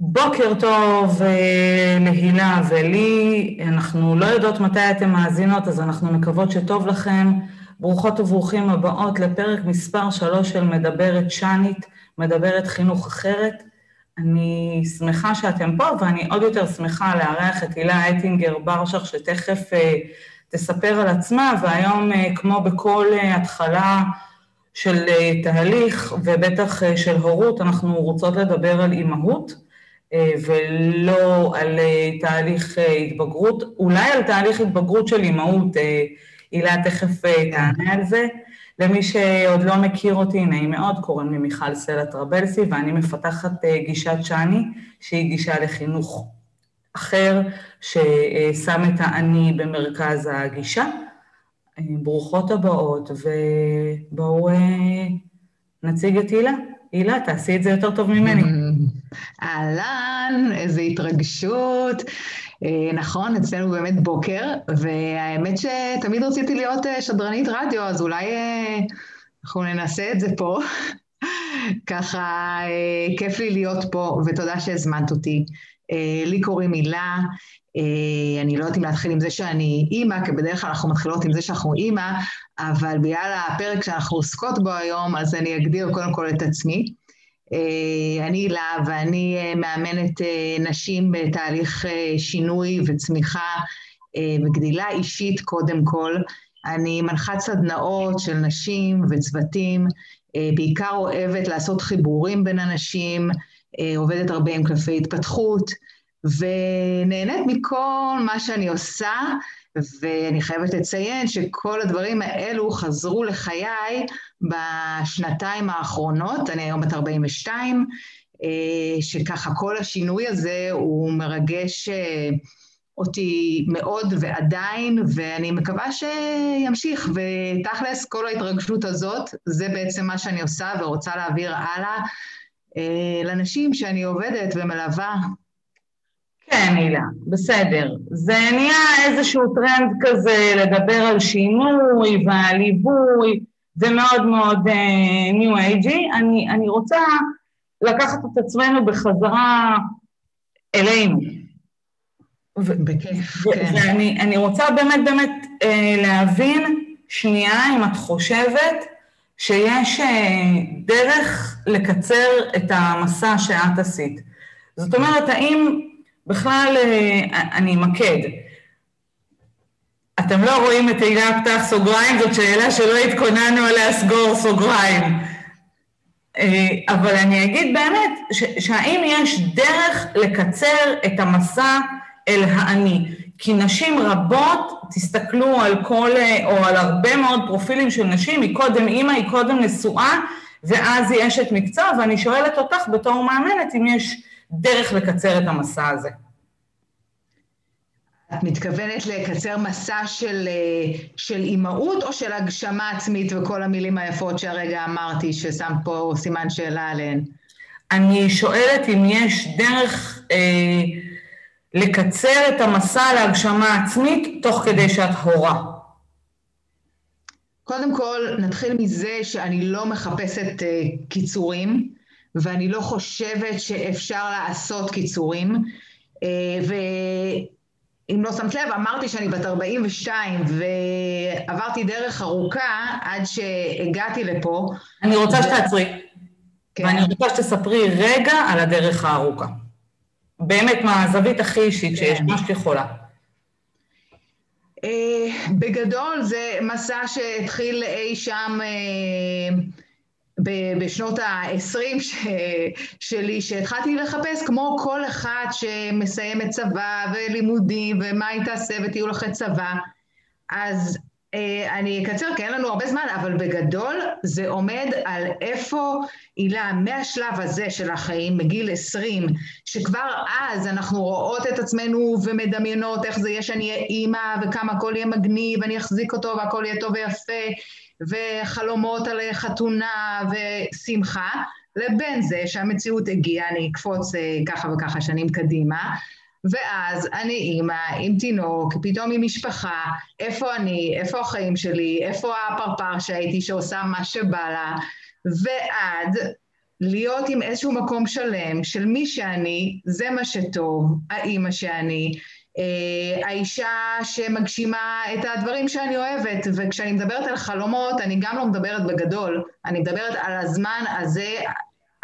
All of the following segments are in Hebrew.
בוקר טוב אה, להילה ולי, אנחנו לא יודעות מתי אתן מאזינות, אז אנחנו מקוות שטוב לכם. ברוכות וברוכים הבאות לפרק מספר 3 של מדברת שנית, מדברת חינוך אחרת. אני שמחה שאתם פה, ואני עוד יותר שמחה לארח את הילה אטינגר ברשך, שתכף uh, תספר על עצמה, והיום, uh, כמו בכל uh, התחלה של uh, תהליך, ובטח uh, של הורות, אנחנו רוצות לדבר על אימהות. אה, ולא על אה, תהליך אה, התבגרות, אולי על תהליך התבגרות של אימהות, הילה תכף תענה על זה. למי שעוד לא מכיר אותי, נעים מאוד, קוראים לי מיכל סלע טרבלסי, ואני מפתחת גישת שאני, שהיא גישה לחינוך אחר, ששם את האני במרכז הגישה. ברוכות הבאות, ובואו נציג את הילה. הילה, תעשי את זה יותר טוב ממני. אהלן, איזו התרגשות. אה, נכון, אצלנו באמת בוקר, והאמת שתמיד רציתי להיות אה, שדרנית רדיו, אז אולי אה, אנחנו ננסה את זה פה. ככה, כיף לי להיות פה, ותודה שהזמנת אותי. לי קוראים הילה, אני לא יודעת אם להתחיל עם זה שאני אימא, כי בדרך כלל אנחנו מתחילות עם זה שאנחנו אימא, אבל בגלל הפרק שאנחנו עוסקות בו היום, אז אני אגדיר קודם כל את עצמי. אה, אני הילה ואני אה, מאמנת אה, נשים בתהליך שינוי וצמיחה וגדילה אישית קודם כל. אני מנחת סדנאות של נשים וצוותים, בעיקר אוהבת לעשות חיבורים בין אנשים, עובדת הרבה עם קלפי התפתחות, ונהנית מכל מה שאני עושה, ואני חייבת לציין שכל הדברים האלו חזרו לחיי בשנתיים האחרונות, אני היום בת 42, אה, שככה כל השינוי הזה הוא מרגש אה, אותי מאוד ועדיין, ואני מקווה שימשיך, ותכלס כל ההתרגשות הזאת, זה בעצם מה שאני עושה ורוצה להעביר הלאה אה, לנשים שאני עובדת ומלווה כן, הילה, בסדר. זה נהיה איזשהו טרנד כזה לדבר על שינוי ועל ליווי, זה מאוד מאוד ניו uh, אייג'י. אני, אני רוצה לקחת את עצמנו בחזרה אלינו. בכיף, כן. ואני רוצה באמת באמת uh, להבין שנייה אם את חושבת שיש uh, דרך לקצר את המסע שאת עשית. זאת אומרת, האם בכלל, אה, אני אמקד. אתם לא רואים את תהילה פתח סוגריים, זאת שאלה שלא התכוננו עליה סגור סוגריים. אה, אבל אני אגיד באמת, שהאם יש דרך לקצר את המסע אל האני? כי נשים רבות, תסתכלו על כל, אה, או על הרבה מאוד פרופילים של נשים, היא קודם אימא, היא קודם נשואה, ואז היא אשת מקצוע, ואני שואלת אותך בתור מאמנת אם יש דרך לקצר את המסע הזה. את מתכוונת לקצר מסע של, אה, של אימהות או של הגשמה עצמית וכל המילים היפות שהרגע אמרתי, ששם פה סימן שאלה עליהן? אני שואלת אם יש דרך אה, לקצר את המסע להגשמה עצמית תוך כדי שאת הורה. קודם כל, נתחיל מזה שאני לא מחפשת אה, קיצורים. ואני לא חושבת שאפשר לעשות קיצורים. אה, ואם לא שמת לב, אמרתי שאני בת 42 ועברתי דרך ארוכה עד שהגעתי לפה. אני רוצה. שתעצרי. כן. ואני רוצה שתספרי רגע על הדרך הארוכה. באמת, מהזווית הכי אישית שיש, כן. מה שאת יכולה. אה, בגדול זה מסע שהתחיל אי שם... אה, בשנות ה-20 שלי, שהתחלתי לחפש כמו כל אחד שמסיימת צבא ולימודים ומה היא תעשה וטיול אחרי צבא. אז אה, אני אקצר כי אין לנו הרבה זמן, אבל בגדול זה עומד על איפה הילה מהשלב הזה של החיים, מגיל 20, שכבר אז אנחנו רואות את עצמנו ומדמיינות איך זה יהיה שאני אהיה אימא וכמה הכל יהיה מגניב ואני אחזיק אותו והכל יהיה טוב ויפה. וחלומות על חתונה ושמחה, לבין זה שהמציאות הגיעה, אני אקפוץ אה, ככה וככה שנים קדימה, ואז אני אימא עם תינוק, פתאום עם משפחה, איפה אני, איפה החיים שלי, איפה הפרפר שהייתי שעושה מה שבא לה, ועד להיות עם איזשהו מקום שלם של מי שאני, זה מה שטוב, האימא שאני, האישה שמגשימה את הדברים שאני אוהבת, וכשאני מדברת על חלומות, אני גם לא מדברת בגדול, אני מדברת על הזמן הזה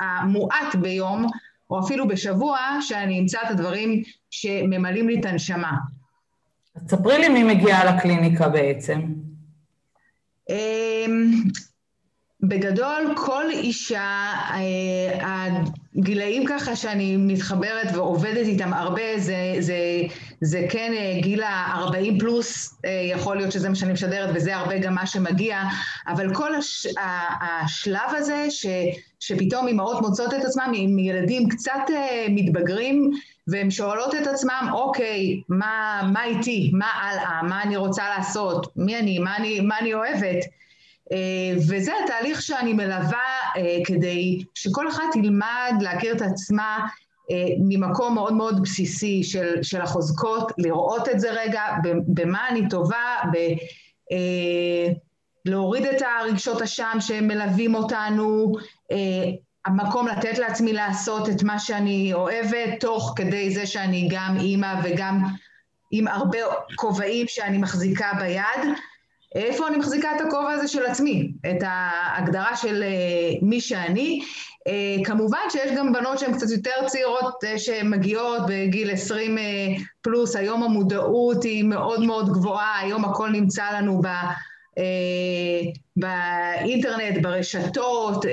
המועט ביום, או אפילו בשבוע, שאני אמצא את הדברים שממלאים לי את הנשמה. אז ספרי לי מי מגיעה לקליניקה בעצם. בגדול, כל אישה, אה, הגילאים ככה שאני מתחברת ועובדת איתם הרבה, זה, זה, זה כן אה, גיל ה-40 פלוס, אה, יכול להיות שזה מה שאני משדרת, וזה הרבה גם מה שמגיע, אבל כל הש, השלב הזה, ש, שפתאום אימהות מוצאות את עצמם עם ילדים קצת מתבגרים, והן שואלות את עצמם, אוקיי, מה, מה איתי? מה הלאה? מה אני רוצה לעשות? מי אני? מה אני, מה אני אוהבת? אה, וזה התהליך שאני מלווה אה, כדי שכל אחת תלמד להכיר את עצמה אה, ממקום מאוד מאוד בסיסי של, של החוזקות, לראות את זה רגע, במה אני טובה, ב, להוריד את הרגשות אשם שהם מלווים אותנו, המקום לתת לעצמי לעשות את מה שאני אוהבת, תוך כדי זה שאני גם אימא וגם עם הרבה כובעים שאני מחזיקה ביד. איפה אני מחזיקה את הכובע הזה של עצמי, את ההגדרה של uh, מי שאני. Uh, כמובן שיש גם בנות שהן קצת יותר צעירות uh, שמגיעות בגיל 20 uh, פלוס, היום המודעות היא מאוד מאוד גבוהה, היום הכל נמצא לנו ב, באינטרנט, ברשתות,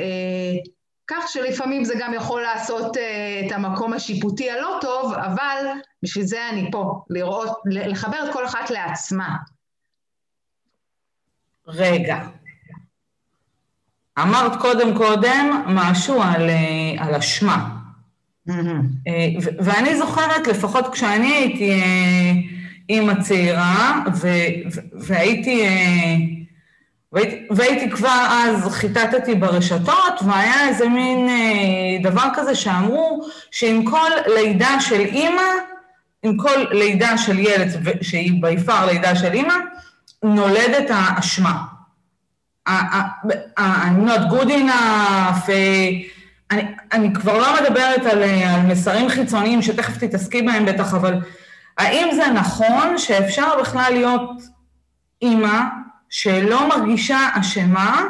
כך שלפעמים זה גם יכול לעשות את המקום השיפוטי הלא טוב, אבל בשביל זה אני פה, לראות, לחבר את כל אחת לעצמה. רגע. אמרת קודם קודם משהו על, אה, על אשמה. Mm-hmm. ואני זוכרת, לפחות כשאני הייתי אה, אימא צעירה, והייתי, והייתי, והייתי כבר אז, חיטטתי ברשתות, והיה איזה מין דבר כזה שאמרו שעם כל לידה של אימא, עם כל לידה של ילד, שהיא ביפר לידה של אימא, נולדת האשמה. I'm not good enough, אני, אני כבר לא מדברת על, על מסרים חיצוניים שתכף תתעסקי בהם בטח, אבל האם זה נכון שאפשר בכלל להיות אימא שלא מרגישה אשמה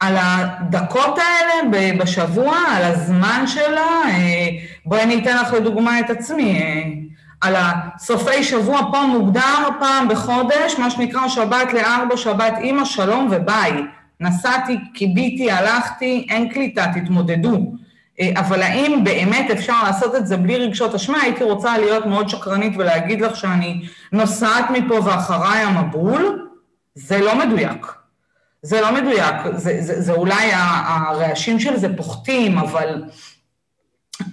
על הדקות האלה בשבוע, על הזמן שלה? אה, בואי אני אתן לך לדוגמה את עצמי. על הסופי שבוע פה מוגדר פעם בחודש, מה שנקרא שבת לארבע, שבת אימא, שלום וביי. נסעתי, קיביתי, הלכתי, אין קליטה, תתמודדו. אה, אבל האם באמת אפשר לעשות את זה בלי רגשות אשמה? הייתי רוצה להיות מאוד שקרנית ולהגיד לך שאני נוסעת מפה ואחריי המבול, זה לא מדויק. זה לא מדויק, זה, זה, זה אולי הרעשים של זה פוחתים, אבל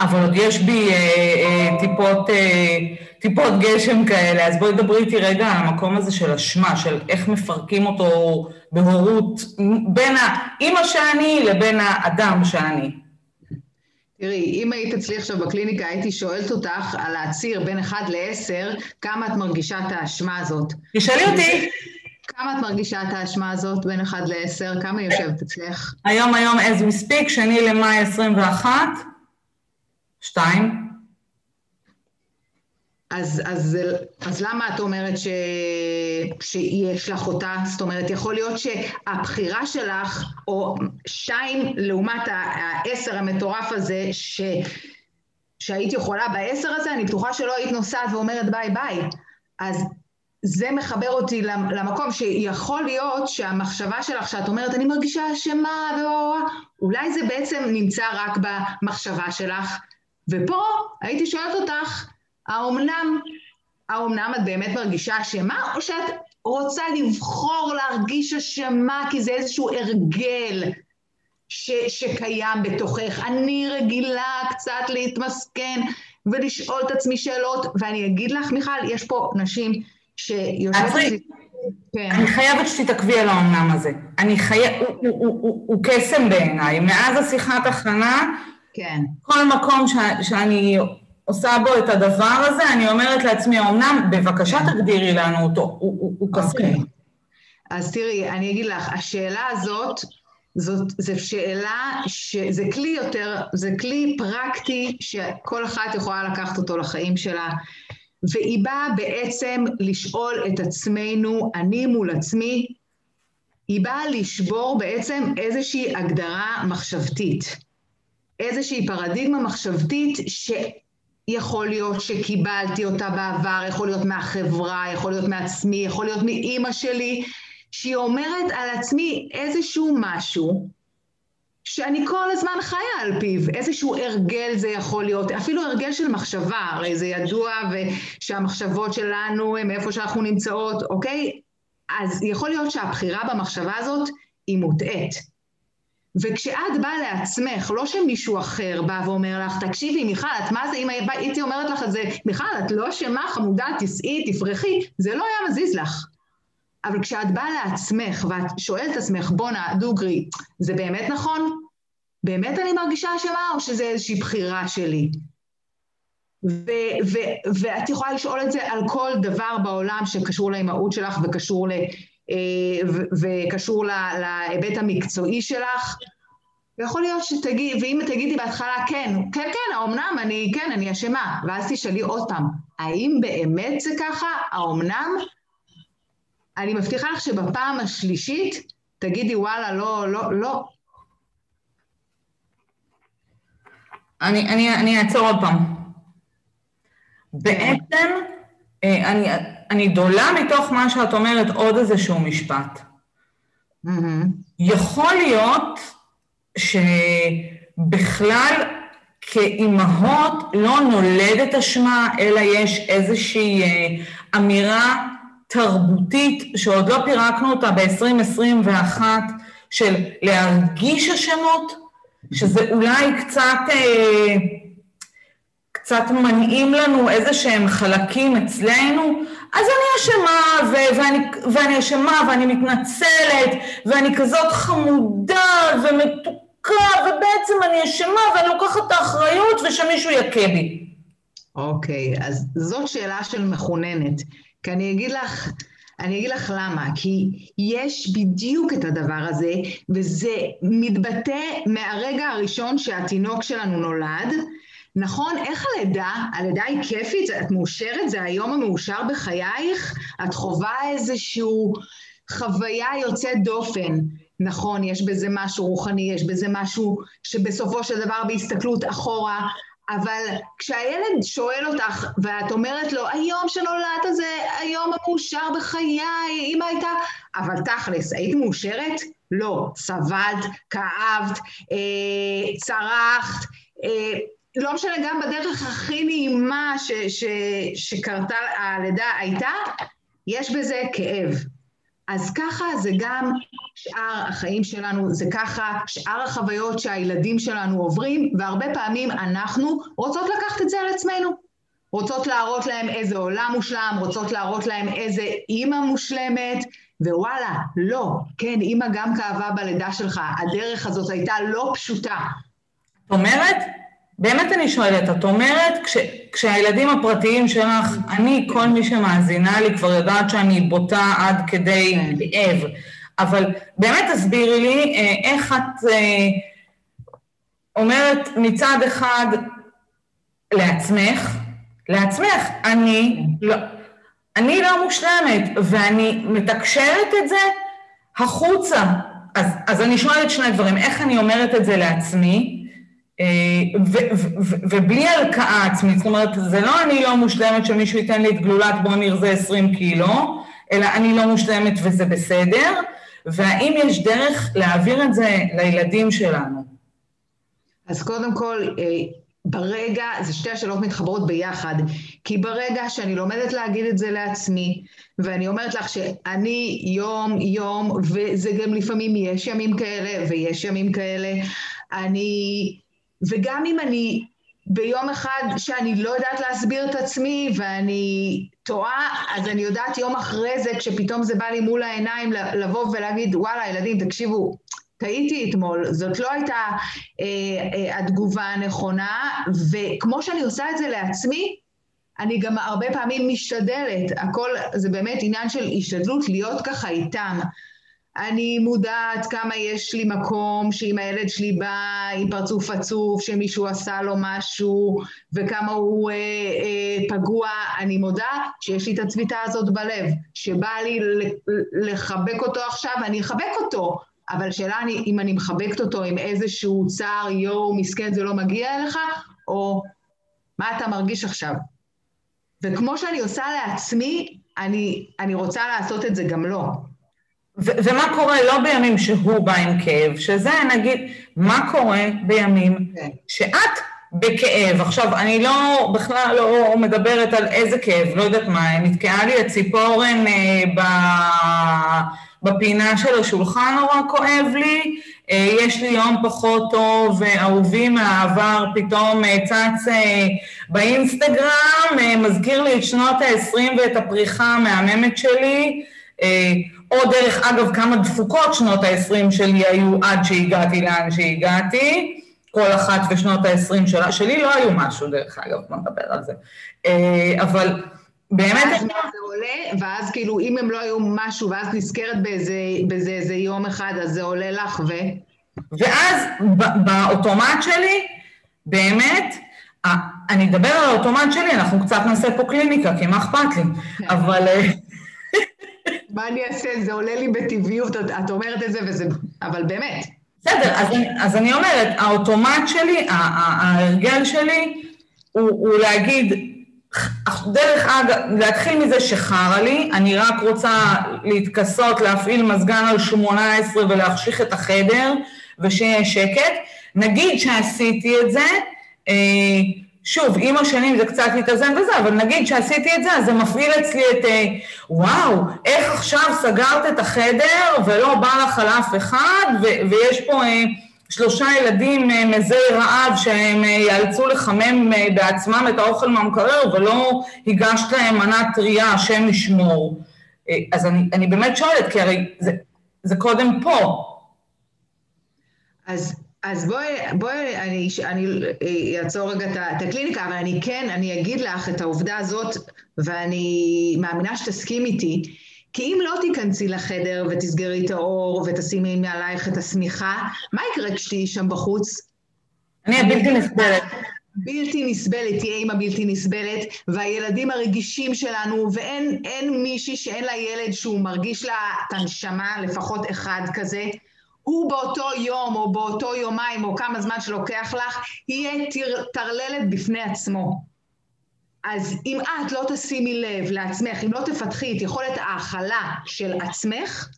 אבל עוד יש בי אה, אה, טיפות, אה, טיפות גשם כאלה, אז בואי דברי איתי רגע על המקום הזה של אשמה, של איך מפרקים אותו בהורות בין האימא שאני לבין האדם שאני. תראי, אם היית אצלי עכשיו בקליניקה, הייתי שואלת אותך על הציר בין 1 ל-10, כמה את מרגישה את האשמה הזאת. תשאלי אותי. כמה את מרגישה את האשמה הזאת בין 1 ל-10? כמה היא יושבת אצלך? היום, היום, as we speak, שני למאי 21. שתיים? אז, אז, אז למה את אומרת ש, שיש לך אותה? זאת אומרת, יכול להיות שהבחירה שלך, או שתיים לעומת העשר המטורף הזה, ש, שהיית יכולה בעשר הזה, אני בטוחה שלא היית נוסעת ואומרת ביי ביי. אז זה מחבר אותי למקום שיכול להיות שהמחשבה שלך, שאת אומרת, אני מרגישה אשמה, אולי זה בעצם נמצא רק במחשבה שלך, ופה הייתי שואלת אותך, האומנם, האומנם את באמת מרגישה אשמה, או שאת רוצה לבחור להרגיש אשמה כי זה איזשהו הרגל ש, שקיים בתוכך. אני רגילה קצת להתמסכן ולשאול את עצמי שאלות, ואני אגיד לך, מיכל, יש פה נשים שיושבות... כן. אני חייבת שתתעכבי על האומנם הזה. אני חייבת, הוא, הוא, הוא, הוא קסם בעיניי. מאז השיחת הכנה, כן. כל מקום ש, שאני עושה בו את הדבר הזה, אני אומרת לעצמי, אמנם, בבקשה כן. תגדירי לנו אותו, הוא, הוא, הוא קסום. Okay. אז תראי, אני אגיד לך, השאלה הזאת, זאת זו שאלה, שזה כלי יותר, זה כלי פרקטי שכל אחת יכולה לקחת אותו לחיים שלה, והיא באה בעצם לשאול את עצמנו, אני מול עצמי, היא באה לשבור בעצם איזושהי הגדרה מחשבתית, איזושהי פרדיגמה מחשבתית שיכול להיות שקיבלתי אותה בעבר, יכול להיות מהחברה, יכול להיות מעצמי, יכול להיות מאימא שלי, שהיא אומרת על עצמי איזשהו משהו שאני כל הזמן חיה על פיו, איזשהו הרגל זה יכול להיות, אפילו הרגל של מחשבה, הרי זה ידוע שהמחשבות שלנו הם איפה שאנחנו נמצאות, אוקיי? אז יכול להיות שהבחירה במחשבה הזאת היא מוטעית. וכשאת באה לעצמך, לא שמישהו אחר בא ואומר לך, תקשיבי מיכל, את מה זה, אם הייתי אומרת לך את זה, מיכל, את לא אשמה, חמודה, תיסעי, תפרחי, זה לא היה מזיז לך. אבל כשאת באה לעצמך ואת שואלת את עצמך, בואנה, דוגרי, זה באמת נכון? באמת אני מרגישה אשמה או שזה איזושהי בחירה שלי? ו- ו- ואת יכולה לשאול את זה על כל דבר בעולם שקשור לאימהות שלך וקשור, וקשור להיבט המקצועי שלך. ויכול להיות שתגידי, ואם תגידי בהתחלה, כן, כן, כן, האומנם, אני, כן, אני אשמה, ואז תשאלי עוד פעם, האם באמת זה ככה? האומנם? אני מבטיחה לך שבפעם השלישית תגידי, וואלה, לא, לא, לא. אני, אני, אני אעצור עוד פעם. בעצם, אה, אני, אני דולה מתוך מה שאת אומרת עוד איזשהו משפט. Mm-hmm. יכול להיות שבכלל כאימהות לא נולדת אשמה, אלא יש איזושהי אה, אמירה תרבותית שעוד לא פירקנו אותה ב-2021, של להרגיש אשמות, שזה אולי קצת, אה, קצת מנעים לנו איזה שהם חלקים אצלנו, אז אני אשמה, ו- ואני, ואני אשמה, ואני מתנצלת, ואני כזאת חמודה ומתוקה, ובעצם אני אשמה, ואני לוקחת את האחריות, ושמישהו יכה בי. אוקיי, okay, אז זאת שאלה של מחוננת. כי אני אגיד לך, אני אגיד לך למה, כי יש בדיוק את הדבר הזה, וזה מתבטא מהרגע הראשון שהתינוק שלנו נולד. נכון, איך הלידה? הלידה היא כיפית, את מאושרת, זה היום המאושר בחייך, את חווה איזושהי חוויה יוצאת דופן. נכון, יש בזה משהו רוחני, יש בזה משהו שבסופו של דבר בהסתכלות אחורה, אבל כשהילד שואל אותך, ואת אומרת לו, היום שנולדת זה היום המאושר בחיי, אמא הייתה... אבל תכלס, היית מאושרת? לא. סבלת, כאבת, אה, צרחת, אה, לא משנה, גם בדרך הכי נעימה ש, ש, שקרתה הלידה הייתה, יש בזה כאב. אז ככה זה גם שאר החיים שלנו, זה ככה שאר החוויות שהילדים שלנו עוברים, והרבה פעמים אנחנו רוצות לקחת את זה על עצמנו. רוצות להראות להם איזה עולם מושלם, רוצות להראות להם איזה אימא מושלמת, ווואלה, לא, כן, אימא גם כאבה בלידה שלך, הדרך הזאת הייתה לא פשוטה. זאת אומרת, באמת אני שואלת, את אומרת, כש, כשהילדים הפרטיים שלך, אני, כל מי שמאזינה לי כבר יודעת שאני בוטה עד כדי כאב, אבל באמת תסבירי לי אה, איך את אה, אומרת מצד אחד לעצמך, לעצמך, אני לא, אני לא מושלמת, ואני מתקשרת את זה החוצה. אז, אז אני שואלת שני דברים, איך אני אומרת את זה לעצמי, ובלי הלקאה עצמית, זאת אומרת, זה לא אני לא מושלמת שמישהו ייתן לי את גלולת בוא נרזה 20 קילו, אלא אני לא מושלמת וזה בסדר, והאם יש דרך להעביר את זה לילדים שלנו? אז קודם כל, אה, ברגע, זה שתי השאלות מתחברות ביחד, כי ברגע שאני לומדת להגיד את זה לעצמי, ואני אומרת לך שאני יום-יום, וזה גם לפעמים יש ימים כאלה ויש ימים כאלה, אני וגם אם אני ביום אחד שאני לא יודעת להסביר את עצמי ואני טועה, אז אני יודעת יום אחרי זה, כשפתאום זה בא לי מול העיניים, לבוא ולהגיד, וואלה, ילדים, תקשיבו, טעיתי אתמול, זאת לא הייתה אה, אה, התגובה הנכונה, וכמו שאני עושה את זה לעצמי, אני גם הרבה פעמים משתדלת, הכל זה באמת עניין של השתדלות להיות ככה איתם. אני מודעת כמה יש לי מקום שאם הילד שלי בא עם פרצוף עצוב, שמישהו עשה לו משהו, וכמה הוא אה, אה, פגוע, אני מודה שיש לי את הצביטה הזאת בלב, שבא לי לחבק אותו עכשיו, אני אחבק אותו, אבל שאלה אני, אם אני מחבקת אותו עם איזשהו צער, יואו, מסכן, זה לא מגיע אליך, או מה אתה מרגיש עכשיו? וכמו שאני עושה לעצמי, אני, אני רוצה לעשות את זה גם לו. ו- ומה קורה לא בימים שהוא בא עם כאב, שזה נגיד, מה קורה בימים okay. כן. שאת בכאב. עכשיו, אני לא, בכלל לא מדברת על איזה כאב, לא יודעת מה, נתקעה לי הציפורן אה, ב... בפינה של השולחן נורא כואב לי, אה, יש לי יום פחות טוב, אהובי מהעבר פתאום אה, צץ אה, באינסטגרם, מזכיר לי את שנות ה-20 ואת הפריחה המהממת שלי, או דרך אגב כמה דפוקות שנות ה-20 שלי היו עד שהגעתי לאן שהגעתי, כל אחת ושנות ה-20 שלה, שלי לא היו משהו דרך אגב, בוא נדבר על זה, אבל באמת... ואז זה עולה, ואז כאילו אם הם לא היו משהו, ואז נזכרת באיזה, באיזה איזה יום אחד, אז זה עולה לך ו... ואז באוטומט שלי, באמת, אני אדבר על האוטומט שלי, אנחנו קצת נעשה פה קליניקה, כי מה אכפת לי, כן. אבל... מה אני אעשה? זה עולה לי בטבעיות, את אומרת את זה וזה... אבל באמת. בסדר, אז, אז אני אומרת, האוטומט שלי, ההרגל שלי, הוא, הוא להגיד, דרך אגב, להתחיל מזה שחרא לי, אני רק רוצה להתכסות, להפעיל מזגן על 18 ולהחשיך את החדר ושיהיה שקט. נגיד שעשיתי את זה, אה, שוב, עם השנים זה קצת מתאזן וזה, אבל נגיד שעשיתי את זה, אז זה מפעיל אצלי את, אה, וואו, איך עכשיו סגרת את החדר ולא בא לך על אף אחד, ויש פה... אה, שלושה ילדים אה, מזי רעב שהם אה, יאלצו לחמם אה, בעצמם את האוכל מהמקרר ולא הגשת להם מנה טריה, השם ישמור. אז אני, אני באמת שואלת, כי הרי זה, זה קודם פה. אז, אז בואי, בואי, אני, אני אעצור רגע את הקליניקה, אבל אני כן, אני אגיד לך את העובדה הזאת, ואני מאמינה שתסכים איתי, כי אם לא תיכנסי לחדר ותסגרי את האור ותשימי מעלייך את השמיכה, מה יקרה כשתהיי שם בחוץ? אני הבלתי נסבלת. בלתי נסבלת, תהיה אימא בלתי נסבלת, והילדים הרגישים שלנו, ואין מישהי שאין לה ילד שהוא מרגיש לה את הנשמה, לפחות אחד כזה, הוא באותו יום או באותו יומיים או כמה זמן שלוקח לך, יהיה טרללת בפני עצמו. אז אם את לא תשימי לב לעצמך, אם לא תפתחי את יכולת ההכלה של עצמך,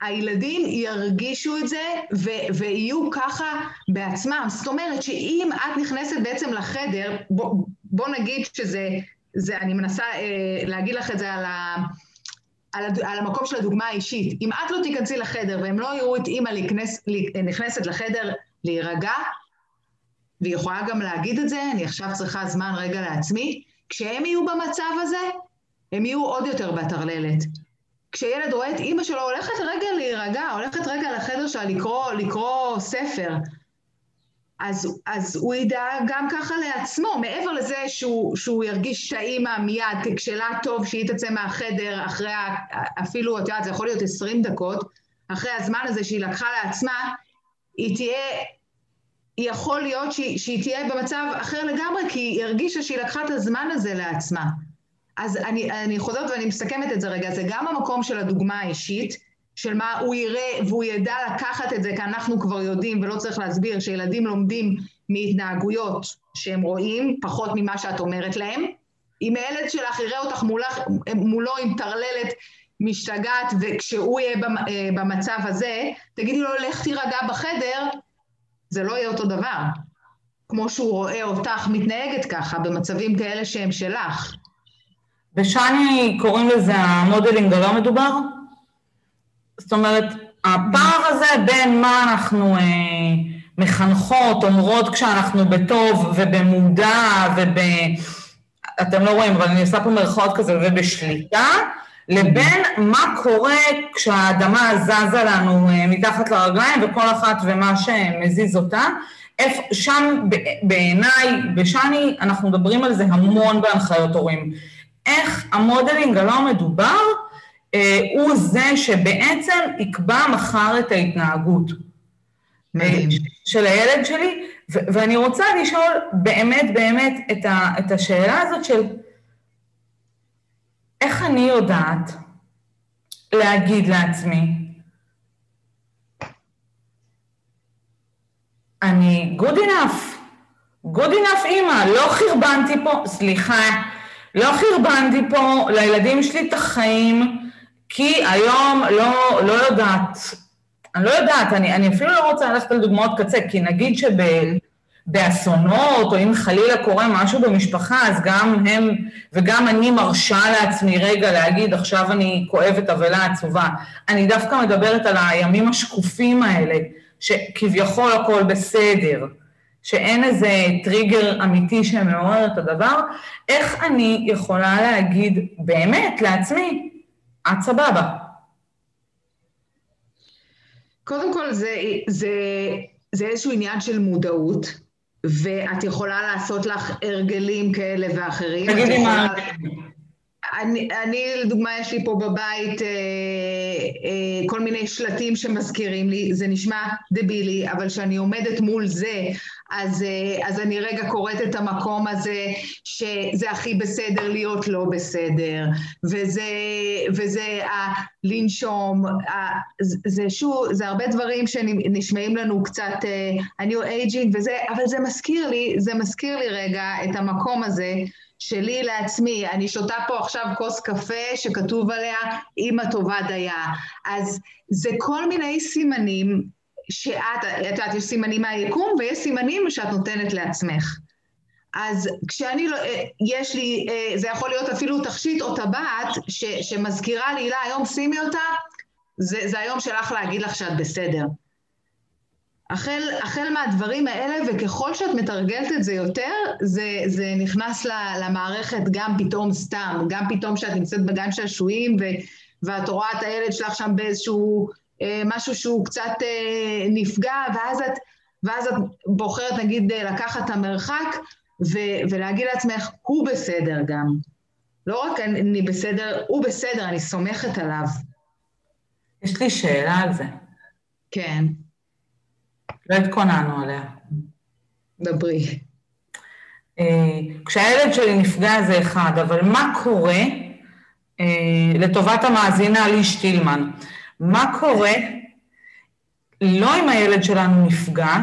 הילדים ירגישו את זה ו- ויהיו ככה בעצמם. זאת אומרת שאם את נכנסת בעצם לחדר, בוא, בוא נגיד שזה, זה, אני מנסה אה, להגיד לך את זה על, ה, על, הד, על המקום של הדוגמה האישית. אם את לא תיכנסי לחדר והם לא יראו את אימא להיכנס, נכנסת לחדר להירגע, והיא יכולה גם להגיד את זה, אני עכשיו צריכה זמן רגע לעצמי, כשהם יהיו במצב הזה, הם יהיו עוד יותר בטרללת. כשילד רואה את אימא שלו הולכת רגע להירגע, הולכת רגע לחדר שלה לקרוא, לקרוא ספר, אז, אז הוא ידע גם ככה לעצמו, מעבר לזה שהוא, שהוא ירגיש שהאימא מיד תקשלה טוב שהיא תצא מהחדר אחרי, אפילו, את יודעת, זה יכול להיות 20 דקות, אחרי הזמן הזה שהיא לקחה לעצמה, היא תהיה יכול להיות שהיא, שהיא תהיה במצב אחר לגמרי, כי היא הרגישה שהיא לקחה את הזמן הזה לעצמה. אז אני, אני חוזרת ואני מסכמת את זה רגע, זה גם המקום של הדוגמה האישית, של מה הוא יראה והוא ידע לקחת את זה, כי אנחנו כבר יודעים ולא צריך להסביר שילדים לומדים מהתנהגויות שהם רואים, פחות ממה שאת אומרת להם. אם הילד שלך יראה אותך מולך, מולו עם טרללת משתגעת, וכשהוא יהיה אה, במצב הזה, תגידי לו, לך תירגע בחדר, זה לא יהיה אותו דבר. כמו שהוא רואה אותך מתנהגת ככה, במצבים כאלה שהם שלך. בשני קוראים לזה המודלינג הלא מדובר? זאת אומרת, הפער הזה בין מה אנחנו אה, מחנכות, אומרות כשאנחנו בטוב ובמודע וב... אתם לא רואים, אבל אני עושה פה מרכאות כזה, ובשליטה, לבין מה קורה כשהאדמה זזה לנו אה, מתחת לרגליים וכל אחת ומה שמזיז אותה. שם בעיניי, בשני, אנחנו מדברים על זה המון בהנחיות הורים. איך המודלינג הלא מדובר הוא זה שבעצם יקבע מחר את ההתנהגות. מדהים. של הילד שלי, ו- ואני רוצה לשאול באמת באמת את, ה- את השאלה הזאת של איך אני יודעת להגיד לעצמי, אני good enough, good enough אימא, לא חרבנתי פה, סליחה, לא חרבנתי פה לילדים שלי את החיים, כי היום לא, לא יודעת, אני לא יודעת, אני, אני אפילו לא רוצה ללכת על דוגמאות קצה, כי נגיד שבאסונות, או אם חלילה קורה משהו במשפחה, אז גם הם, וגם אני מרשה לעצמי רגע להגיד, עכשיו אני כואבת אבלה עצובה. אני דווקא מדברת על הימים השקופים האלה, שכביכול הכל בסדר, שאין איזה טריגר אמיתי שמעורר את הדבר, איך אני יכולה להגיד באמת לעצמי, את סבבה. קודם כל זה, זה, זה איזשהו עניין של מודעות, ואת יכולה לעשות לך הרגלים כאלה ואחרים. תגידי מה... אני, אני, לדוגמה, יש לי פה בבית אה, אה, כל מיני שלטים שמזכירים לי, זה נשמע דבילי, אבל כשאני עומדת מול זה, אז, אה, אז אני רגע קוראת את המקום הזה, שזה הכי בסדר להיות לא בסדר, וזה, וזה הלנשום, ה, זה שוב, זה הרבה דברים שנשמעים לנו קצת ה new אה, age-ing וזה, אבל זה מזכיר לי, זה מזכיר לי רגע את המקום הזה, שלי לעצמי, אני שותה פה עכשיו כוס קפה שכתוב עליה אימא טובה דייה. אז זה כל מיני סימנים שאת, את יודעת, יש סימנים מהיקום ויש סימנים שאת נותנת לעצמך. אז כשאני לא, יש לי, זה יכול להיות אפילו תכשיט או טבעת שמזכירה לי, הילה, היום שימי אותה, זה, זה היום שלך להגיד לך שאת בסדר. החל, החל מהדברים האלה, וככל שאת מתרגלת את זה יותר, זה, זה נכנס למערכת גם פתאום סתם, גם פתאום שאת נמצאת בגן שעשועים ואת רואה את הילד שלך שם באיזשהו אה, משהו שהוא קצת אה, נפגע, ואז את, ואז את בוחרת נגיד לקחת את המרחק ו- ולהגיד לעצמך, הוא בסדר גם. לא רק אני בסדר, הוא בסדר, אני סומכת עליו. יש לי שאלה על זה. כן. לא התכוננו עליה. דברי. אה, כשהילד שלי נפגע זה אחד, אבל מה קורה, אה, לטובת המאזינה לי שטילמן, מה קורה לא אם הילד שלנו נפגע,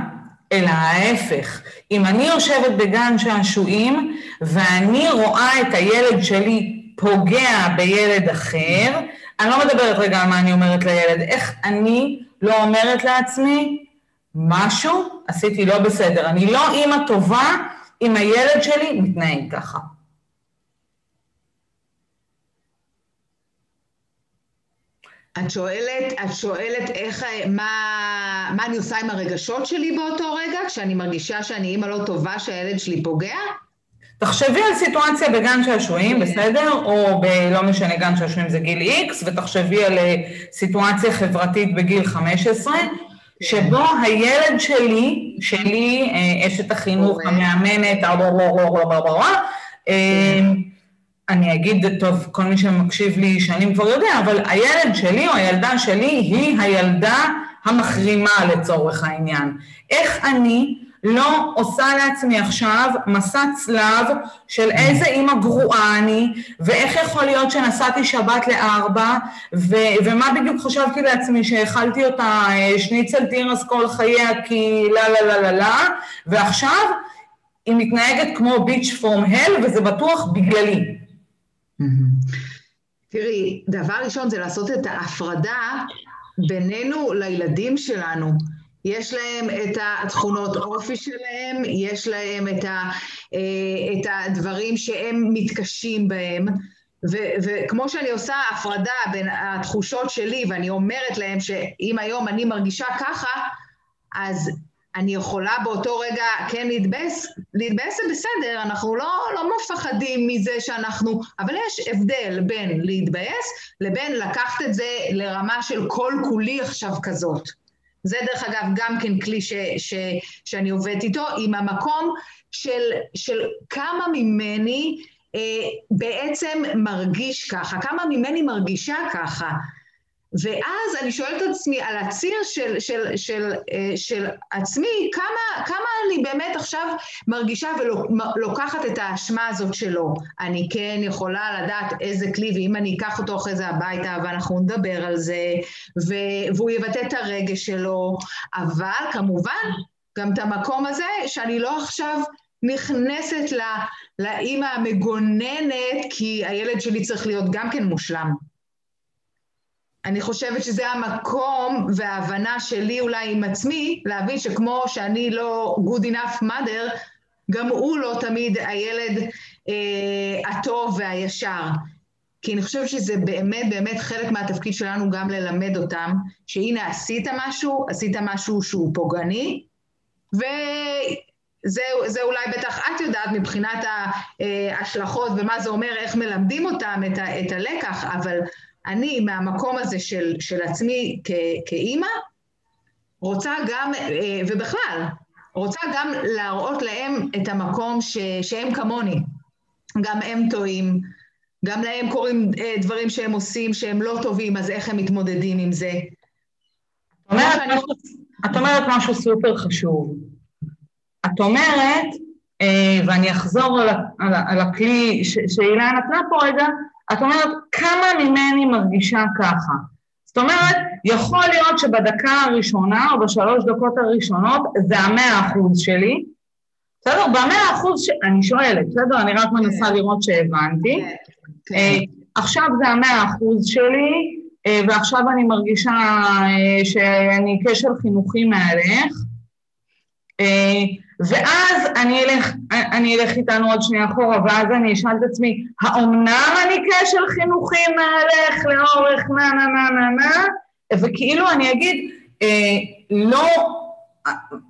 אלא ההפך. אם אני יושבת בגן שעשועים ואני רואה את הילד שלי פוגע בילד אחר, אני לא מדברת רגע על מה אני אומרת לילד, איך אני לא אומרת לעצמי, משהו עשיתי לא בסדר. אני לא אימא טובה אם הילד שלי מתנהג ככה. את שואלת, את שואלת איך, מה, מה אני עושה עם הרגשות שלי באותו רגע, כשאני מרגישה שאני אימא לא טובה שהילד שלי פוגע? תחשבי על סיטואציה בגן שעשועים, בסדר? או בלא משנה, גן שעשועים זה גיל X, ותחשבי על אה, סיטואציה חברתית בגיל 15, שבו הילד שלי, שלי, אה, אשת החינוך, המאמנת, אני אגיד, טוב, כל מי שמקשיב לי שנים כבר יודע, אבל הילד שלי או הילדה שלי היא הילדה המחרימה לצורך העניין. איך אני לא עושה לעצמי עכשיו מסע צלב של איזה אימא גרועה אני, ואיך יכול להיות שנסעתי שבת לארבע, ו- ומה בדיוק חשבתי לעצמי, שהאכלתי אותה אה, שניצל תירס כל חייה כי לה לה לה לה לה, ועכשיו היא מתנהגת כמו ביץ' פרום הל, וזה בטוח בגללי. תראי, דבר ראשון זה לעשות את ההפרדה בינינו לילדים שלנו. יש להם את התכונות אופי שלהם, יש להם את, ה, אה, את הדברים שהם מתקשים בהם, ו, וכמו שאני עושה הפרדה בין התחושות שלי ואני אומרת להם שאם היום אני מרגישה ככה, אז אני יכולה באותו רגע כן להתבאס, להתבאס זה בסדר, אנחנו לא, לא מפחדים מזה שאנחנו, אבל יש הבדל בין להתבאס לבין לקחת את זה לרמה של כל כולי עכשיו כזאת. זה דרך אגב גם כן כלי ש, ש, שאני עובדת איתו, עם המקום של, של כמה ממני אה, בעצם מרגיש ככה, כמה ממני מרגישה ככה. ואז אני שואלת את עצמי על הציר של, של, של, אה, של עצמי, כמה, כמה אני באמת עכשיו מרגישה ולוקחת את האשמה הזאת שלו. אני כן יכולה לדעת איזה כלי, ואם אני אקח אותו אחרי זה הביתה ואנחנו נדבר על זה, ו- והוא יבטא את הרגש שלו, אבל כמובן גם את המקום הזה שאני לא עכשיו נכנסת לאימא המגוננת, כי הילד שלי צריך להיות גם כן מושלם. אני חושבת שזה המקום וההבנה שלי אולי עם עצמי, להבין שכמו שאני לא good enough mother, גם הוא לא תמיד הילד אה, הטוב והישר. כי אני חושבת שזה באמת באמת חלק מהתפקיד שלנו גם ללמד אותם, שהנה עשית משהו, עשית משהו שהוא פוגעני, וזה אולי בטח את יודעת מבחינת ההשלכות ומה זה אומר, איך מלמדים אותם את, ה, את הלקח, אבל אני מהמקום הזה של, של עצמי כ, כאימא, רוצה גם, אה, ובכלל, רוצה גם להראות להם את המקום ש, שהם כמוני. גם הם טועים, גם להם קורים אה, דברים שהם עושים שהם לא טובים, אז איך הם מתמודדים עם זה. את אומרת, משהו, את אומרת משהו סופר חשוב. את אומרת, אה, ואני אחזור על, על, על הכלי שהילה נתנה פה רגע, את אומרת, כמה ממני מרגישה ככה? זאת אומרת, יכול להיות שבדקה הראשונה או בשלוש דקות הראשונות זה המאה אחוז שלי, בסדר? במאה אחוז, ש... אני שואלת, בסדר? אני רק מנסה כן. לראות שהבנתי. כן, כן. אה, עכשיו זה המאה אחוז שלי, אה, ועכשיו אני מרגישה אה, שאני קשר חינוכי מעליך. ואז אני אלך, אני אלך איתנו עוד שנייה אחורה, ואז אני אשאל את עצמי, האומנם אני קשר חינוכי מהלך לאורך נה נה נה נה נה? וכאילו אני אגיד, אה, לא,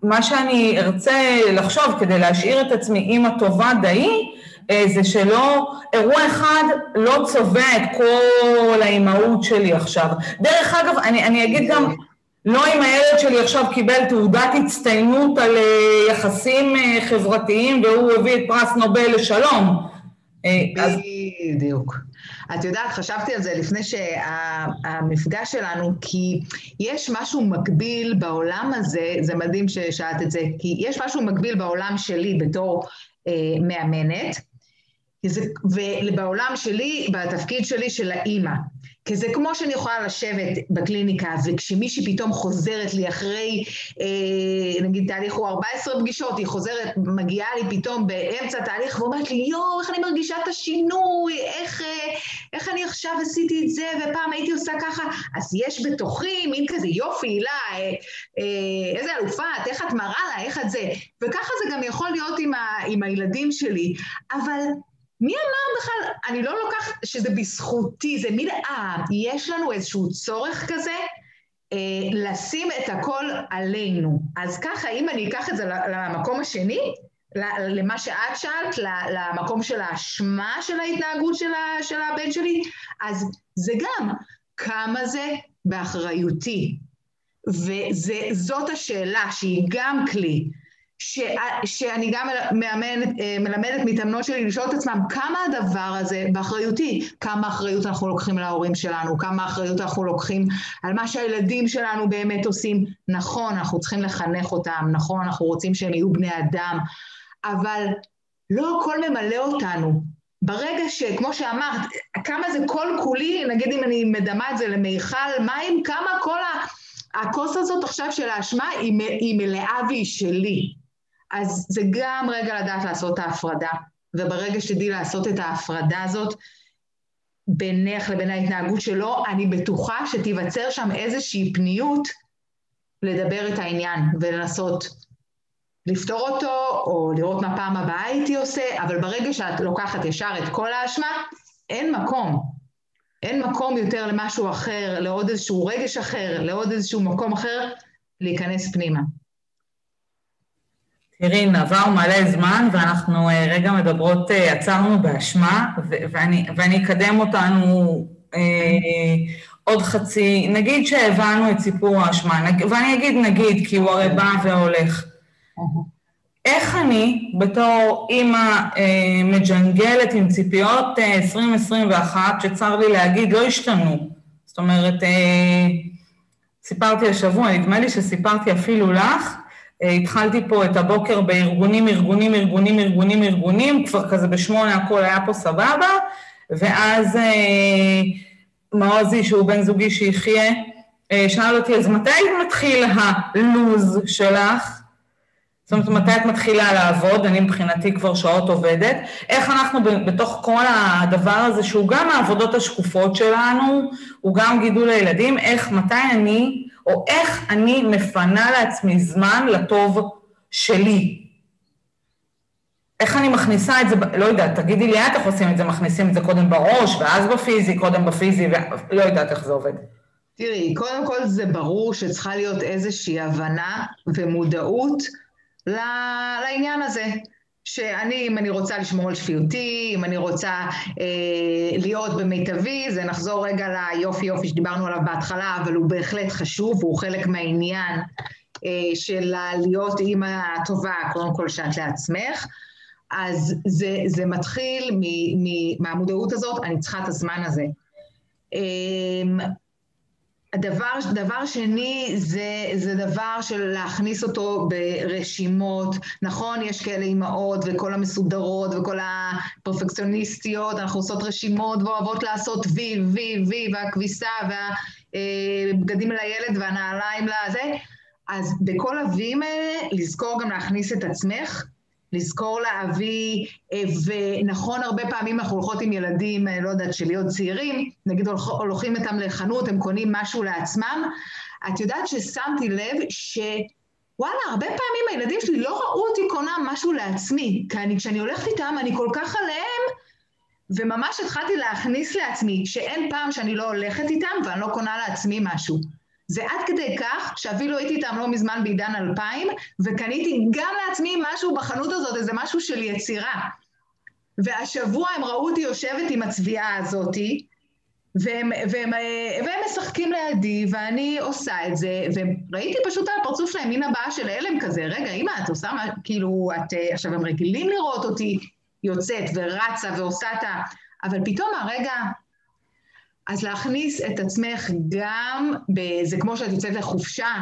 מה שאני ארצה לחשוב כדי להשאיר את עצמי אימא טובה די, אה, זה שלא, אירוע אחד לא צובע את כל האימהות שלי עכשיו. דרך אגב, אני, אני אגיד גם, לא אם הילד שלי עכשיו קיבל תעודת הצטיינות על אה, יחסים אה, חברתיים והוא הביא את פרס נובל לשלום. אה, בדיוק. את יודעת, חשבתי על זה לפני שהמפגש שלנו, כי יש משהו מקביל בעולם הזה, זה מדהים ששאלת את זה, כי יש משהו מקביל בעולם שלי בתור אה, מאמנת, ובעולם שלי, בתפקיד שלי של האימא. כי זה כמו שאני יכולה לשבת בקליניקה, וכשמישהי פתאום חוזרת לי אחרי, אה, נגיד תהליך הוא 14 פגישות, היא חוזרת, מגיעה לי פתאום באמצע תהליך ואומרת לי, יואו, איך אני מרגישה את השינוי, איך, אה, איך אני עכשיו עשיתי את זה, ופעם הייתי עושה ככה, אז יש בתוכי מין כזה, יופי, הילה, אה, אה, איזה אלופה, את, איך את מראה לה, איך את זה, וככה זה גם יכול להיות עם, ה, עם הילדים שלי, אבל מי אמר בכלל, אני לא לוקחת שזה בזכותי, זה מין, אה, יש לנו איזשהו צורך כזה אה, לשים את הכל עלינו. אז ככה, אם אני אקח את זה למקום השני, למה שאת שאלת, למקום של האשמה של ההתנהגות של, של הבן שלי, אז זה גם כמה זה באחריותי. וזאת השאלה שהיא גם כלי. ש, שאני גם מאמן, אה, מלמדת מתאמנות שלי לשאול את עצמם כמה הדבר הזה באחריותי, כמה אחריות אנחנו לוקחים להורים שלנו, כמה אחריות אנחנו לוקחים על מה שהילדים שלנו באמת עושים. נכון, אנחנו צריכים לחנך אותם, נכון, אנחנו רוצים שהם יהיו בני אדם, אבל לא הכל ממלא אותנו. ברגע שכמו שאמרת, כמה זה כל כולי, נגיד אם אני מדמה את זה למיכל מים, כמה כל ה... הכוס הזאת עכשיו של האשמה היא, היא מלאה והיא שלי. אז זה גם רגע לדעת לעשות את ההפרדה, וברגע שתדעי לעשות את ההפרדה הזאת בינך לבין ההתנהגות שלו, אני בטוחה שתיווצר שם איזושהי פניות לדבר את העניין ולנסות לפתור אותו, או לראות מה פעם הבאה הייתי עושה, אבל ברגע שאת לוקחת ישר את כל האשמה, אין מקום. אין מקום יותר למשהו אחר, לעוד איזשהו רגש אחר, לעוד איזשהו מקום אחר, להיכנס פנימה. תראי, עבר מלא זמן ואנחנו אה, רגע מדברות, אה, עצרנו באשמה, ואני, ואני אקדם אותנו אה, עוד חצי, נגיד שהבנו את סיפור האשמה, ואני אגיד נגיד, כי הוא הרי בא והולך. איך אני, בתור אימא אה, מג'נגלת עם ציפיות אה, 2021, שצר לי להגיד, לא השתנו. זאת אומרת, אה, סיפרתי השבוע, נדמה לי שסיפרתי אפילו לך, התחלתי פה את הבוקר בארגונים, ארגונים, ארגונים, ארגונים, ארגונים, כבר כזה בשמונה הכל היה פה סבבה, ואז אה, מעוזי, שהוא בן זוגי שיחיה, אה, שאל אותי, אז מתי מתחיל הלוז שלך? זאת אומרת, מתי את מתחילה לעבוד? אני מבחינתי כבר שעות עובדת. איך אנחנו בתוך כל הדבר הזה, שהוא גם העבודות השקופות שלנו, הוא גם גידול הילדים, איך, מתי אני, או איך אני מפנה לעצמי זמן לטוב שלי. איך אני מכניסה את זה, לא יודעת, תגידי לי את איך עושים את זה, מכניסים את זה קודם בראש, ואז בפיזי, קודם בפיזי, ולא יודעת איך זה עובד. תראי, קודם כל זה ברור שצריכה להיות איזושהי הבנה ומודעות לעניין הזה. שאני, אם אני רוצה לשמור על שפיותי, אם אני רוצה אה, להיות במיטבי, זה נחזור רגע ליופי יופי שדיברנו עליו בהתחלה, אבל הוא בהחלט חשוב, והוא חלק מהעניין אה, של להיות אימא טובה, קודם כל שאת לעצמך. אז זה, זה מתחיל מהמודעות הזאת, אני צריכה את הזמן הזה. אה, הדבר, דבר שני זה, זה דבר של להכניס אותו ברשימות. נכון, יש כאלה אימהות וכל המסודרות וכל הפרפקציוניסטיות, אנחנו עושות רשימות ואוהבות לעשות וי, וי, וי, והכביסה והבגדים לילד והנעליים לזה. אז בכל הווים האלה, לזכור גם להכניס את עצמך לזכור להביא, אה, ונכון, הרבה פעמים אנחנו הולכות עם ילדים, אה, לא יודעת, של להיות צעירים, נגיד הולכים איתם לחנות, הם קונים משהו לעצמם. את יודעת ששמתי לב ש... וואלה, הרבה פעמים הילדים שלי לא ראו אותי קונה משהו לעצמי, כי אני, כשאני הולכת איתם, אני כל כך עליהם, וממש התחלתי להכניס לעצמי שאין פעם שאני לא הולכת איתם ואני לא קונה לעצמי משהו. זה עד כדי כך שאפילו הייתי איתם לא מזמן בעידן 2000, וקניתי גם לעצמי משהו בחנות הזאת, איזה משהו של יצירה. והשבוע הם ראו אותי יושבת עם הצביעה הזאתי, והם, והם, והם משחקים לידי, ואני עושה את זה, וראיתי פשוט על הפרצוף שלהם מין הבעה של הלם כזה, רגע, אמא, את עושה מה, כאילו, את, עכשיו הם רגילים לראות אותי יוצאת ורצה ועושה את ה... אבל פתאום הרגע אז להכניס את עצמך גם, זה כמו שאת יוצאת לחופשה,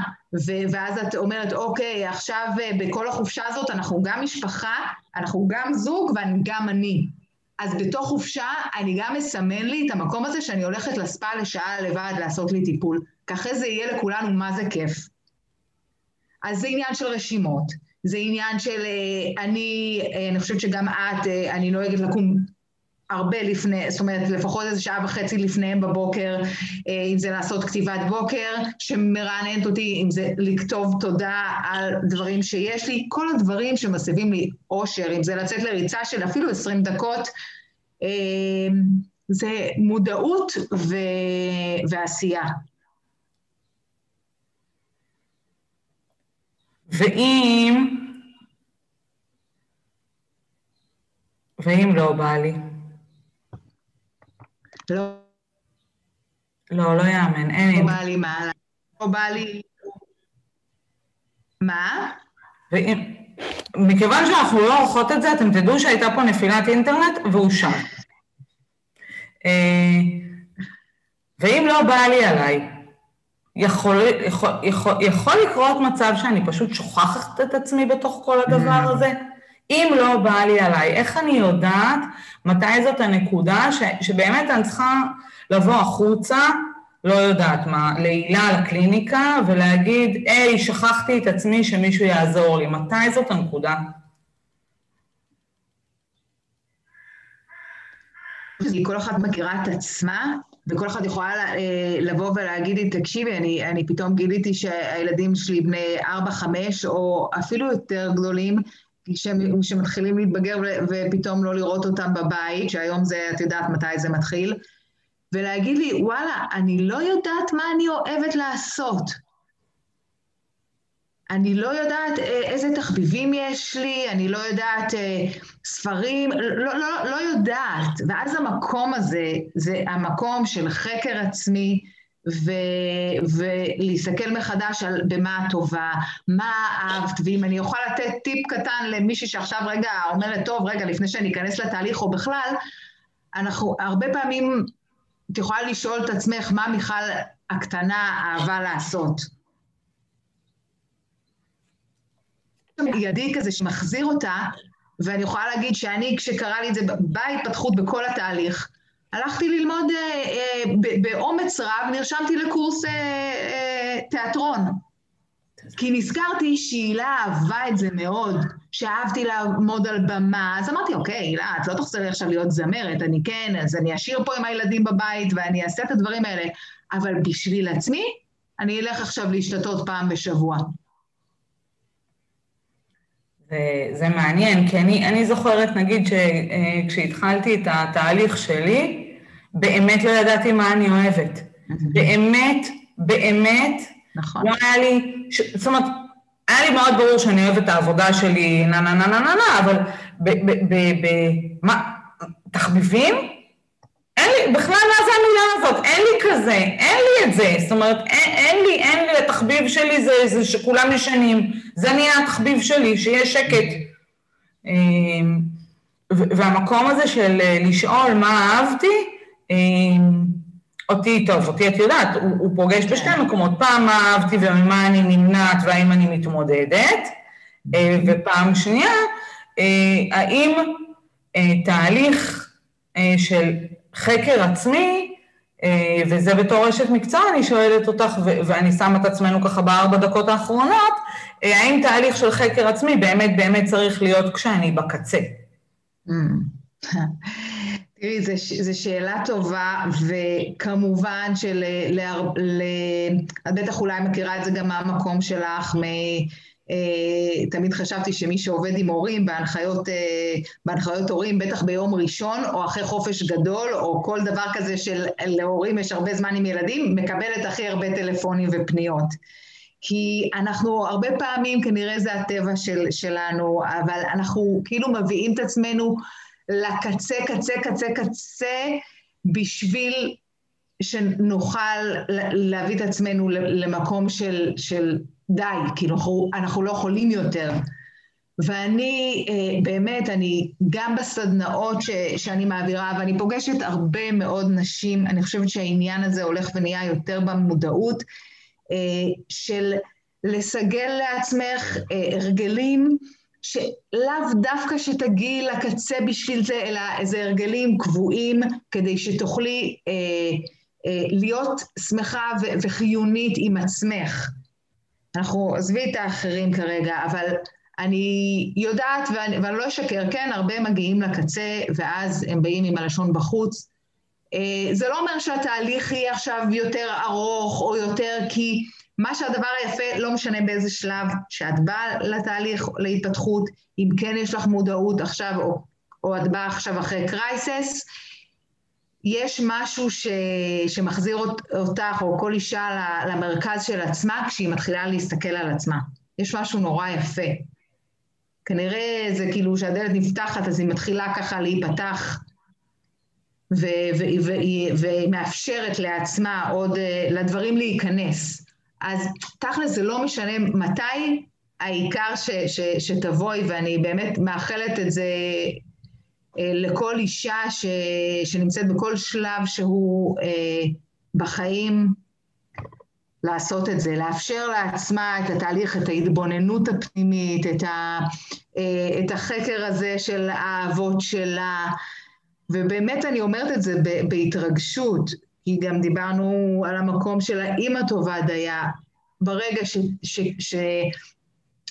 ואז את אומרת, אוקיי, עכשיו אה, בכל החופשה הזאת אנחנו גם משפחה, אנחנו גם זוג וגם אני. אז בתוך חופשה אני גם מסמן לי את המקום הזה שאני הולכת לספה לשעה לבד לעשות לי טיפול. ככה זה יהיה לכולנו מה זה כיף. אז זה עניין של רשימות, זה עניין של אה, אני, אה, אני חושבת שגם את, אני נוהגת לקום הרבה לפני, זאת אומרת לפחות איזה שעה וחצי לפניהם בבוקר, אה, אם זה לעשות כתיבת בוקר שמרעננת אותי, אם זה לכתוב תודה על דברים שיש לי, כל הדברים שמסבים לי אושר, אם זה לצאת לריצה של אפילו 20 דקות, אה, זה מודעות ו... ועשייה. ואם, ואם לא בא לי? לא... לא, לא יאמן, אין... לא בא לי מה... לא בא לי... מה? ואם... מכיוון שאנחנו לא עורכות את זה, אתם תדעו שהייתה פה נפילת אינטרנט והוא שם. אה, ואם לא בא לי עליי, יכול, יכול, יכול, יכול לקרות מצב שאני פשוט שוכחת את עצמי בתוך כל הדבר mm. הזה? אם לא בא לי עליי, איך אני יודעת מתי זאת הנקודה ש, שבאמת אני צריכה לבוא החוצה, לא יודעת מה, להילה לקליניקה ולהגיד, היי, שכחתי את עצמי שמישהו יעזור לי. מתי זאת הנקודה? כל אחת מכירה את עצמה, וכל אחת יכולה אה, לבוא ולהגיד לי, תקשיבי, אני, אני פתאום גיליתי שהילדים שלי בני 4-5, או אפילו יותר גדולים, שמתחילים להתבגר ופתאום לא לראות אותם בבית, שהיום זה, את יודעת מתי זה מתחיל, ולהגיד לי, וואלה, אני לא יודעת מה אני אוהבת לעשות. אני לא יודעת אה, איזה תחביבים יש לי, אני לא יודעת אה, ספרים, לא, לא, לא יודעת. ואז המקום הזה, זה המקום של חקר עצמי, ו- ולהסתכל מחדש על במה את טובה, מה אהבת, ואם אני אוכל לתת טיפ קטן למישהי שעכשיו רגע אומרת, טוב, רגע, לפני שאני אכנס לתהליך או בכלל, אנחנו הרבה פעמים, את יכולה לשאול את עצמך מה מיכל הקטנה אהבה לעשות. ידי כזה שמחזיר אותה, ואני יכולה להגיד שאני, כשקרה לי את זה בהתפתחות בכל התהליך, הלכתי ללמוד אה, אה, באומץ רב, נרשמתי לקורס אה, אה, תיאטרון. כי נזכרתי שהילה אהבה את זה מאוד, שאהבתי לעמוד על במה, אז אמרתי, אוקיי, הילה, את לא תחזרי עכשיו להיות זמרת, אני כן, אז אני אשאיר פה עם הילדים בבית ואני אעשה את הדברים האלה, אבל בשביל עצמי, אני אלך עכשיו להשתתות פעם בשבוע. זה מעניין, כי אני, אני זוכרת, נגיד, שכשהתחלתי את התהליך שלי, באמת לא ידעתי מה אני אוהבת. באמת, באמת, נכון. לא היה לי, ש... זאת אומרת, היה לי מאוד ברור שאני אוהבת את העבודה שלי, נה נה נה נה נה נה, אבל ב... ב... ב... ב... מה, תחביבים? אין לי, בכלל מה זה המילה הזאת? אין לי כזה, אין לי את זה. זאת אומרת, אין, אין לי, אין לי, התחביב שלי זה, זה שכולם ישנים. זה נהיה התחביב שלי, שיהיה שקט. אמ, והמקום הזה של אה, לשאול מה אהבתי, אמ, אותי, טוב, אותי את יודעת, הוא, הוא פוגש כן. בשתי מקומות, פעם אהבתי וממה אני נמנעת והאם אני מתמודדת, אה, ופעם שנייה, אה, האם תהליך של חקר עצמי, וזה בתור אשת מקצוע, אני שואלת אותך, ואני שמה את עצמנו ככה בארבע דקות האחרונות, האם תהליך של חקר עצמי באמת באמת צריך להיות כשאני בקצה? תראי, זו שאלה טובה, וכמובן של... את בטח אולי מכירה את זה גם מהמקום שלך, מ... Uh, תמיד חשבתי שמי שעובד עם הורים בהנחיות, uh, בהנחיות הורים, בטח ביום ראשון או אחרי חופש גדול או כל דבר כזה של להורים יש הרבה זמן עם ילדים, מקבלת הכי הרבה טלפונים ופניות. כי אנחנו הרבה פעמים, כנראה זה הטבע של, שלנו, אבל אנחנו כאילו מביאים את עצמנו לקצה, קצה, קצה, קצה, בשביל שנוכל להביא את עצמנו למקום של, של די, כאילו אנחנו, אנחנו לא יכולים יותר. ואני אה, באמת, אני גם בסדנאות ש, שאני מעבירה, ואני פוגשת הרבה מאוד נשים, אני חושבת שהעניין הזה הולך ונהיה יותר במודעות, אה, של לסגל לעצמך אה, הרגלים שלאו דווקא שתגיעי לקצה בשביל זה, אלא איזה הרגלים קבועים כדי שתוכלי אה, אה, להיות שמחה ו- וחיונית עם עצמך. אנחנו, עזבי את האחרים כרגע, אבל אני יודעת, ואני, ואני לא אשקר, כן, הרבה מגיעים לקצה, ואז הם באים עם הלשון בחוץ. אה, זה לא אומר שהתהליך יהיה עכשיו יותר ארוך או יותר, כי מה שהדבר היפה, לא משנה באיזה שלב שאת באה לתהליך, להתפתחות, אם כן יש לך מודעות עכשיו, או, או את באה עכשיו אחרי קרייסס, יש משהו ש, שמחזיר אותך, או כל אישה למרכז של עצמה, כשהיא מתחילה להסתכל על עצמה. יש משהו נורא יפה. כנראה זה כאילו שהדלת נפתחת, אז היא מתחילה ככה להיפתח, ומאפשרת לעצמה עוד, אה, לדברים להיכנס. אז תכל'ס זה לא משנה מתי, העיקר ש, ש, שתבואי, ואני באמת מאחלת את זה לכל אישה ש, שנמצאת בכל שלב שהוא אה, בחיים, לעשות את זה, לאפשר לעצמה את התהליך, את ההתבוננות הפנימית, את, ה, אה, את החקר הזה של האהבות שלה, ובאמת אני אומרת את זה בהתרגשות, כי גם דיברנו על המקום של האימא טובה דייה. ברגע ש, ש, ש,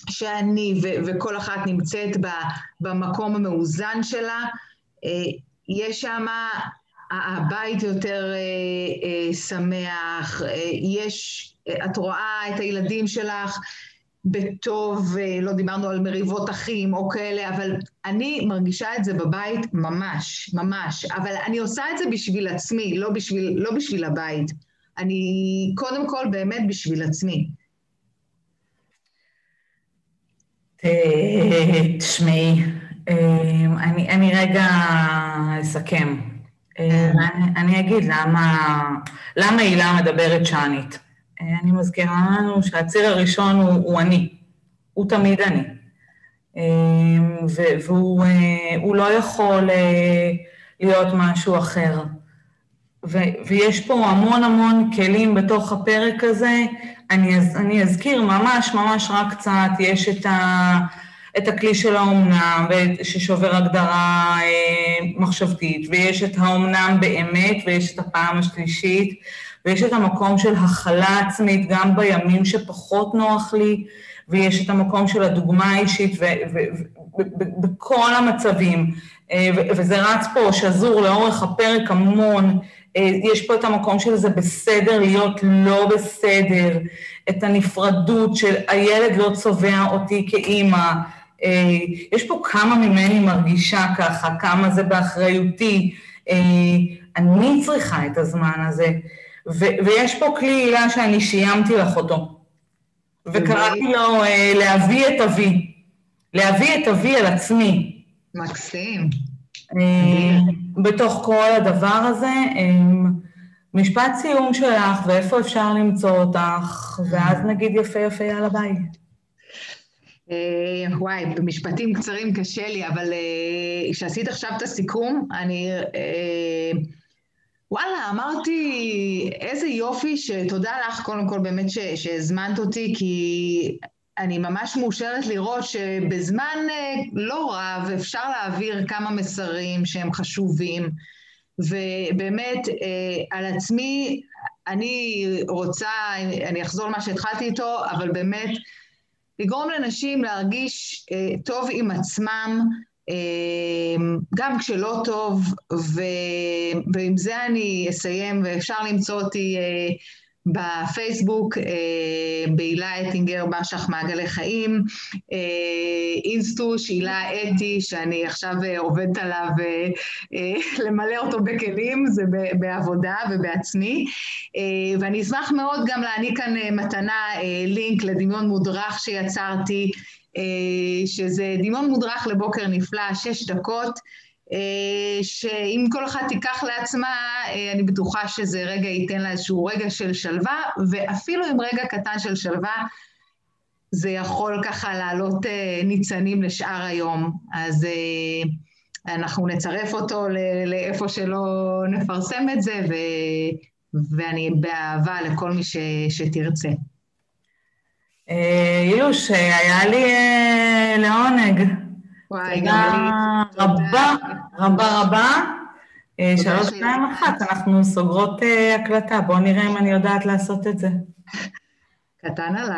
שאני וכל אחת נמצאת במקום המאוזן שלה, אה, יש שם, הבית יותר אה, אה, שמח, יש, את רואה את הילדים שלך בטוב, לא דיברנו על מריבות אחים או כאלה, אבל אני מרגישה את זה בבית ממש, ממש. אבל אני עושה את זה בשביל עצמי, לא בשביל, לא בשביל הבית. אני קודם כל באמת בשביל עצמי. תשמעי, אמ, אני, אני רגע אסכם. אני, אני אגיד למה, למה הילה מדברת שענית. אני מזכירה לנו שהציר הראשון הוא, הוא אני, הוא תמיד אני. והוא לא יכול להיות משהו אחר. ו- ויש פה המון המון כלים בתוך הפרק הזה. אני, אני אזכיר ממש ממש רק קצת, יש את, ה, את הכלי של האומנם, ששובר הגדרה אה, מחשבתית, ויש את האומנם באמת, ויש את הפעם השלישית, ויש את המקום של הכלה עצמית גם בימים שפחות נוח לי, ויש את המקום של הדוגמה האישית בכל המצבים, אה, וזה רץ פה שזור לאורך הפרק המון, יש פה את המקום של זה בסדר להיות לא בסדר, את הנפרדות של הילד לא צובע אותי כאימא, אה, יש פה כמה ממני מרגישה ככה, כמה זה באחריותי, אני צריכה את הזמן הזה, ויש פה כלי הילה שאני שיימתי לך אותו. וקראתי לו אה, להביא את אבי, להביא את אבי על עצמי. מקסים. אה, בתוך כל הדבר הזה, אה, משפט סיום שלך, ואיפה אפשר למצוא אותך, ואז נגיד יפה יפה יאללה ביי. וואי, במשפטים קצרים קשה לי, אבל כשעשית עכשיו את הסיכום, אני... וואלה, אמרתי, איזה יופי שתודה לך קודם כל באמת שהזמנת אותי, כי אני ממש מאושרת לראות שבזמן אה, לא רב אפשר להעביר כמה מסרים שהם חשובים, ובאמת אה, על עצמי, אני רוצה, אני אחזור למה שהתחלתי איתו, אבל באמת לגרום לנשים להרגיש אה, טוב עם עצמם, גם כשלא טוב. ועם זה אני אסיים, ואפשר למצוא אותי בפייסבוק, אה, בהילה אטינגר, בשח מעגלי חיים, אה, אינסטוש, הילה אתי, שאני עכשיו עובדת עליו למלא אותו בכלים, זה בעבודה ובעצמי, ואני אשמח מאוד גם להעניק כאן מתנה, לינק לדמיון מודרך שיצרתי, אה, שזה דמיון מודרך לבוקר נפלא, שש דקות, אה, שאם כל אחת תיקח לעצמה, אה, אני בטוחה שזה רגע ייתן לה איזשהו רגע של שלווה, ואפילו עם רגע קטן של שלווה, זה יכול ככה לעלות ניצנים לשאר היום. אז אנחנו נצרף אותו לאיפה שלא נפרסם את זה, ו... ואני באהבה לכל מי ש... שתרצה. אה, היה לי אה, לעונג. וואי, גם לי. תודה רבה, רבה רבה. אה, שלוש, שתיים, אחת, אנחנו סוגרות הקלטה. בואו נראה אם אני יודעת לעשות את זה. קטן עליי.